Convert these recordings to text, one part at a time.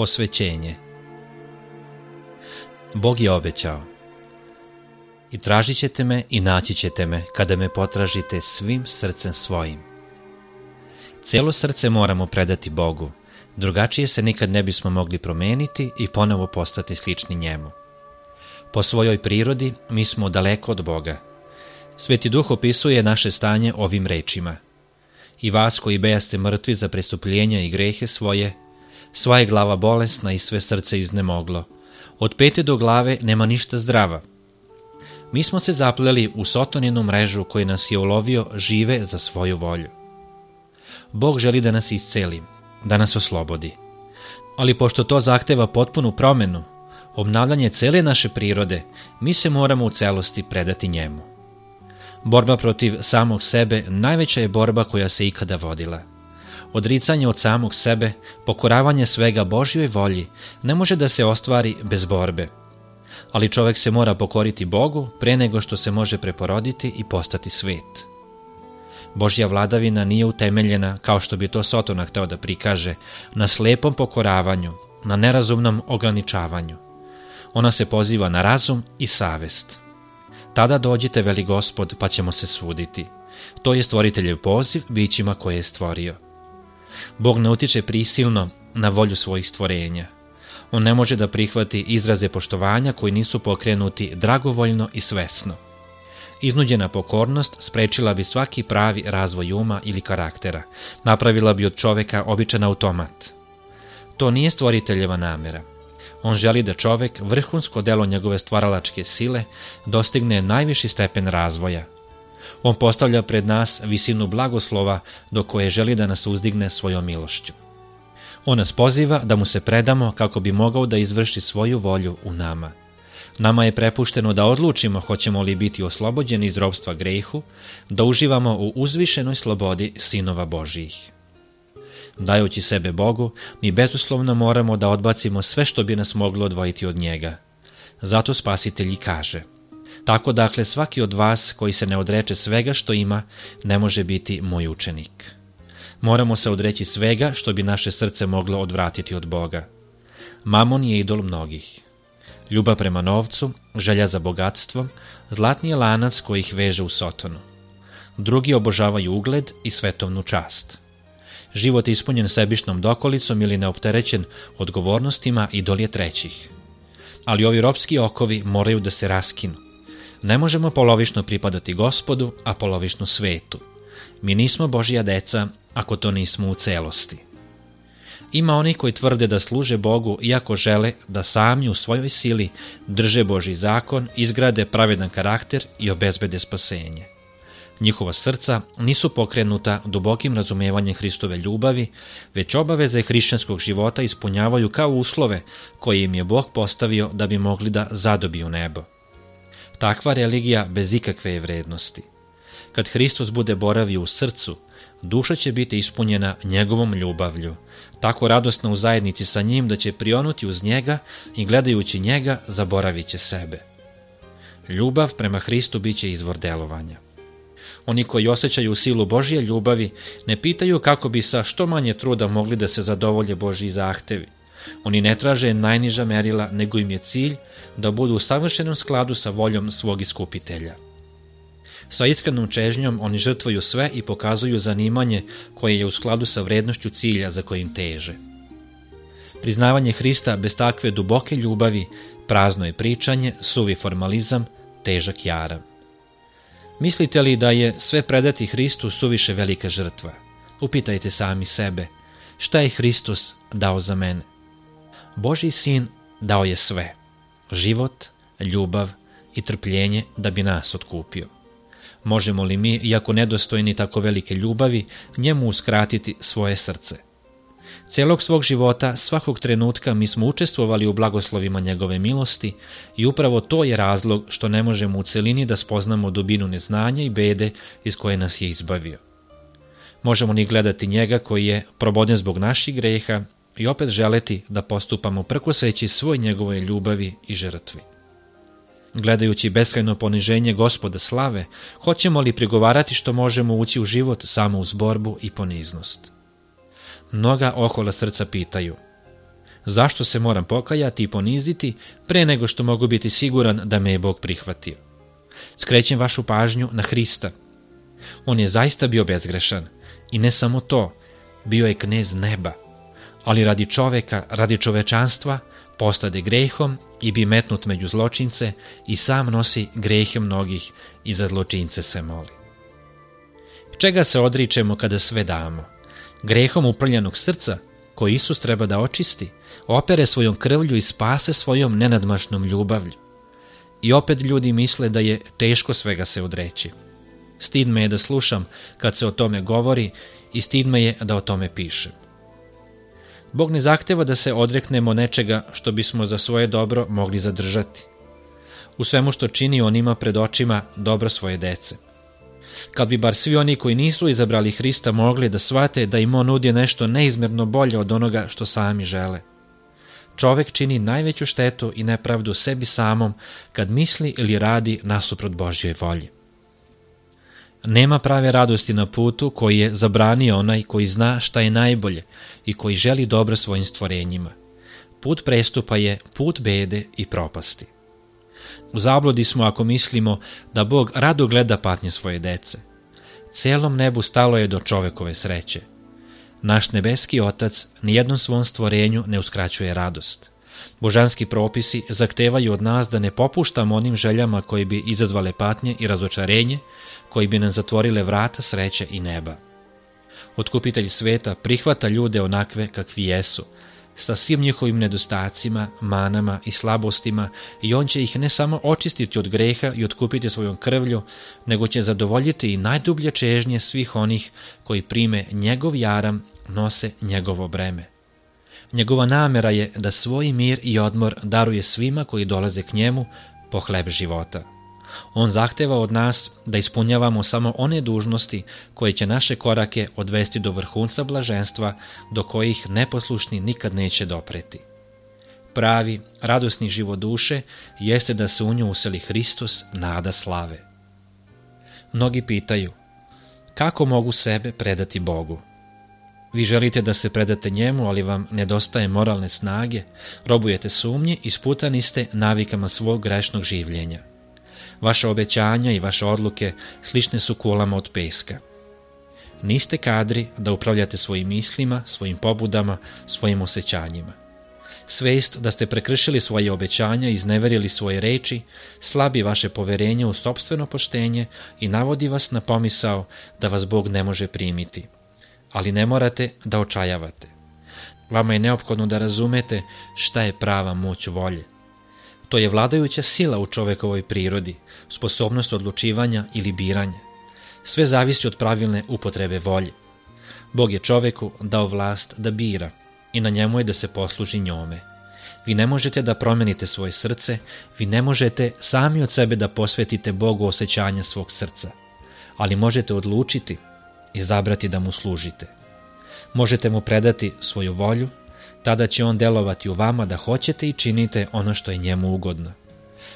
Posvećenje Bog je obećao I tražit ćete me i naći ćete me kada me potražite svim srcem svojim. Celo srce moramo predati Bogu, drugačije se nikad ne bismo mogli promeniti i ponovo postati slični njemu. Po svojoj prirodi mi smo daleko od Boga. Sveti duh opisuje naše stanje ovim rečima. I vas koji bejaste mrtvi za prestupljenja i grehe svoje, sva je glava bolesna i sve srce iznemoglo. Od pete do glave nema ništa zdrava. Mi smo se zapleli u sotoninu mrežu koji nas je ulovio žive za svoju volju. Bog želi da nas isceli, da nas oslobodi. Ali pošto to zahteva potpunu promenu, obnavljanje cele naše prirode, mi se moramo u celosti predati njemu. Borba protiv samog sebe najveća je borba koja se ikada vodila. Odricanje od samog sebe, pokoravanje svega Božjoj volji, ne može da se ostvari bez borbe. Ali čovek se mora pokoriti Bogu pre nego što se može preporoditi i postati svet. Božja vladavina nije utemeljena, kao što bi to Sotona hteo da prikaže, na slepom pokoravanju, na nerazumnom ograničavanju. Ona se poziva na razum i savest. Tada dođite, veli gospod, pa ćemo se suditi. To je stvoriteljev poziv bićima koje je stvorio. Bog ne utiče prisilno na volju svojih stvorenja. On ne može da prihvati izraze poštovanja koji nisu pokrenuti dragovoljno i svesno. Iznuđena pokornost sprečila bi svaki pravi razvoj uma ili karaktera, napravila bi od čoveka običan automat. To nije stvoriteljeva namera. On želi da čovek, vrhunsko delo njegove stvaralačke sile, dostigne najviši stepen razvoja. On postavlja pred nas visinu blagoslova do koje želi da nas uzdigne svojom milošću. On nas poziva da mu se predamo kako bi mogao da izvrši svoju volju u nama. Nama je prepušteno da odlučimo hoćemo li biti oslobođeni iz robstva grehu, da uživamo u uzvišenoj slobodi sinova Božijih. Dajući sebe Bogu, mi bezuslovno moramo da odbacimo sve što bi nas moglo odvojiti od njega. Zato spasitelj i kaže Tako dakle svaki od vas koji se ne odreče svega što ima, ne može biti moj učenik. Moramo se odreći svega što bi naše srce moglo odvratiti od Boga. Mamon je idol mnogih. Ljubav prema novcu, želja za bogatstvom, zlatni je lanac koji ih veže u sotonu. Drugi obožavaju ugled i svetovnu čast – život je ispunjen sebišnom dokolicom ili neopterećen odgovornostima i dolje trećih. Ali ovi ropski okovi moraju da se raskinu. Ne možemo polovično pripadati gospodu, a polovično svetu. Mi nismo Božija deca ako to nismo u celosti. Ima oni koji tvrde da služe Bogu iako žele da sami u svojoj sili drže Boži zakon, izgrade pravedan karakter i obezbede spasenje. Njihova srca nisu pokrenuta dubokim razumevanjem Hristove ljubavi, već obaveze hrišćanskog života ispunjavaju kao uslove koje im je Bog postavio da bi mogli da zadobiju nebo. Takva religija bez ikakve je vrednosti. Kad Hristos bude boravio u srcu, duša će biti ispunjena njegovom ljubavlju, tako radosna u zajednici sa njim da će prionuti uz njega i gledajući njega zaboravit će sebe. Ljubav prema Hristu biće izvor delovanja. Oni koji osjećaju silu Božije ljubavi ne pitaju kako bi sa što manje truda mogli da se zadovolje Božiji zahtevi. Oni ne traže najniža merila, nego im je cilj da budu u savršenom skladu sa voljom svog iskupitelja. Sa iskrenom čežnjom oni žrtvuju sve i pokazuju zanimanje koje je u skladu sa vrednošću cilja za kojim teže. Priznavanje Hrista bez takve duboke ljubavi prazno je pričanje, suvi formalizam, težak jaram. Mislite li da je sve predati Hristu suviše velika žrtva? Upitajte sami sebe, šta je Hristos dao za mene? Boži sin dao je sve, život, ljubav i trpljenje da bi nas otkupio. Možemo li mi, iako nedostojni tako velike ljubavi, njemu uskratiti svoje srce – Celog svog života, svakog trenutka mi smo učestvovali u blagoslovima njegove milosti i upravo to je razlog što ne možemo u celini da spoznamo dubinu neznanja i bede iz koje nas je izbavio. Možemo ni gledati njega koji je proboden zbog naših greha i opet želeti da postupamo prkoseći svoj njegove ljubavi i žrtvi. Gledajući beskrajno poniženje gospoda slave, hoćemo li prigovarati što možemo ući u život samo uz borbu i poniznost? Mnoga ohola srca pitaju, Zašto se moram pokajati i poniziti pre nego što mogu biti siguran da me je Bog prihvatio? Skrećem vašu pažnju na Hrista. On je zaista bio bezgrešan i ne samo to, bio je knez neba, ali radi čoveka, radi čovečanstva, postade grehom i bi metnut među zločince i sam nosi grehe mnogih i za zločince se moli. Čega se odričemo kada sve damo? Grehom uprljanog srca, koji Isus treba da očisti, opere svojom krvlju i spase svojom nenadmašnom ljubavlju. I opet ljudi misle da je teško svega se odreći. Stid me je da slušam kad se o tome govori i stid me je da o tome pišem. Bog ne zahteva da se odreknemo nečega što bismo za svoje dobro mogli zadržati. U svemu što čini on ima pred očima dobro svoje dece. Kad bi bar svi oni koji nisu izabrali Hrista mogli da shvate da im on nudi nešto neizmjerno bolje od onoga što sami žele. Čovek čini najveću štetu i nepravdu sebi samom kad misli ili radi nasuprot Božjoj volji. Nema prave radosti na putu koji je zabranio onaj koji zna šta je najbolje i koji želi dobro svojim stvorenjima. Put prestupa je put bede i propasti. U zabludi smo ako mislimo da Bog rado gleda patnje svoje dece. Celom nebu stalo je do čovekove sreće. Naš nebeski otac nijednom svom stvorenju ne uskraćuje radost. Božanski propisi zahtevaju od nas da ne popuštamo onim željama koji bi izazvale patnje i razočarenje, koji bi nam zatvorile vrata sreće i neba. Otkupitelj sveta prihvata ljude onakve kakvi jesu, sa svim njihovim nedostacima, manama i slabostima i on će ih ne samo očistiti od greha i otkupiti svojom krvlju, nego će zadovoljiti i najdublje čežnje svih onih koji prime njegov jaram, nose njegovo breme. Njegova namera je da svoj mir i odmor daruje svima koji dolaze k njemu po hleb života. On zahteva od nas da ispunjavamo samo one dužnosti koje će naše korake odvesti do vrhunca blaženstva do kojih neposlušni nikad neće dopreti. Pravi, radosni život duše jeste da se u nju useli Hristos, nada slave. Mnogi pitaju, kako mogu sebe predati Bogu? Vi želite da se predate njemu, ali vam nedostaje moralne snage, robujete sumnje i sputani ste navikama svog grešnog življenja. Vaše obećanja i vaše odluke slične su kulama od peska. Niste kadri da upravljate svojim mislima, svojim pobudama, svojim osjećanjima. Svest da ste prekršili svoje obećanja i izneverili svoje reči, slabi vaše poverenje u sobstveno poštenje i navodi vas na pomisao da vas Bog ne može primiti. Ali ne morate da očajavate. Vama je neophodno da razumete šta je prava moć volje. To je vladajuća sila u čovekovoj prirodi, sposobnost odlučivanja ili biranja. Sve zavisi od pravilne upotrebe volje. Bog je čoveku dao vlast da bira i na njemu je da se posluži njome. Vi ne možete da promenite svoje srce, vi ne možete sami od sebe da posvetite Bogu osjećanja svog srca, ali možete odlučiti i zabrati da mu služite. Možete mu predati svoju volju tada će on delovati u vama da hoćete i činite ono što je njemu ugodno.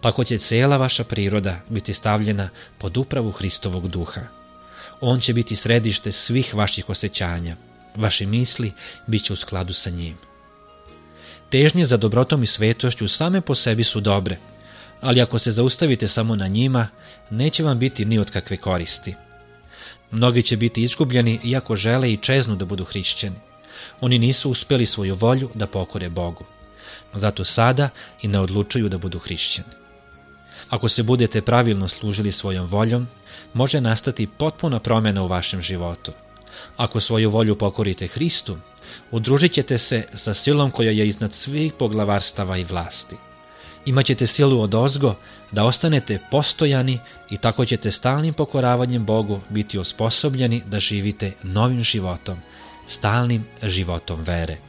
Tako će cela vaša priroda biti stavljena pod upravu Hristovog duha. On će biti središte svih vaših osjećanja. Vaše misli bit će u skladu sa njim. Težnje za dobrotom i svetošću same po sebi su dobre, ali ako se zaustavite samo na njima, neće vam biti ni od kakve koristi. Mnogi će biti izgubljeni iako žele i čeznu da budu hrišćeni. Oni nisu uspeli svoju volju da pokore Bogu. Zato sada i ne odlučuju da budu hrišćani. Ako se budete pravilno služili svojom voljom, može nastati potpuna promjena u vašem životu. Ako svoju volju pokorite Hristu, udružit ćete se sa silom koja je iznad svih poglavarstava i vlasti. Imaćete silu od ozgo da ostanete postojani i tako ćete stalnim pokoravanjem Bogu biti osposobljeni da živite novim životom, stalnim životom vere.